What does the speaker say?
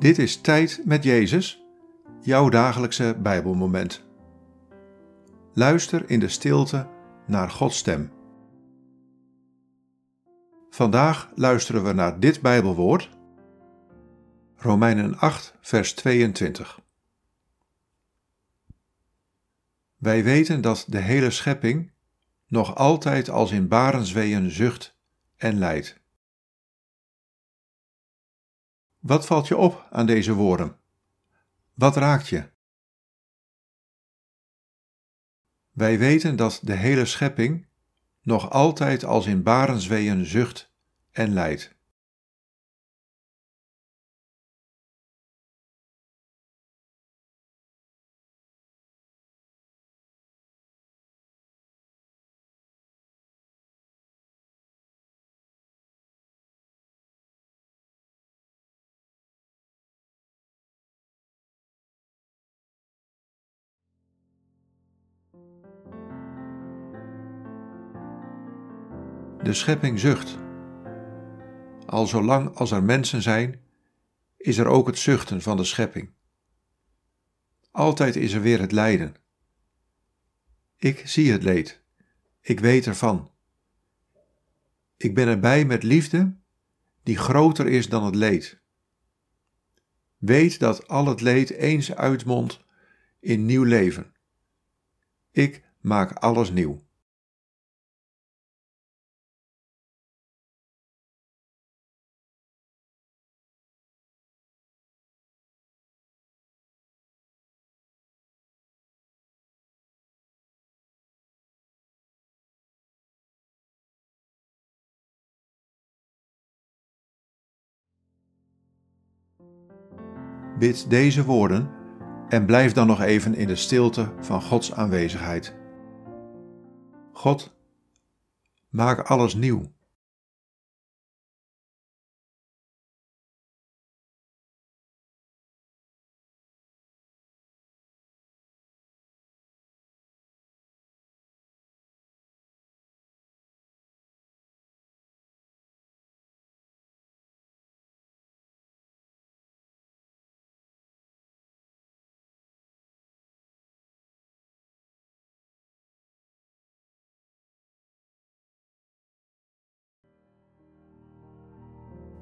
Dit is Tijd met Jezus, jouw dagelijkse Bijbelmoment. Luister in de stilte naar Gods stem. Vandaag luisteren we naar dit Bijbelwoord, Romeinen 8, vers 22. Wij weten dat de hele schepping nog altijd als in barensweeën zucht en lijdt. Wat valt je op aan deze woorden? Wat raakt je? Wij weten dat de hele schepping nog altijd als in barensweeën zucht en lijdt. De schepping zucht. Al zolang als er mensen zijn, is er ook het zuchten van de schepping. Altijd is er weer het lijden. Ik zie het leed. Ik weet ervan. Ik ben erbij met liefde die groter is dan het leed. Weet dat al het leed eens uitmondt in nieuw leven. Ik maak alles nieuw. Bid deze woorden en blijf dan nog even in de stilte van Gods aanwezigheid. God, maak alles nieuw.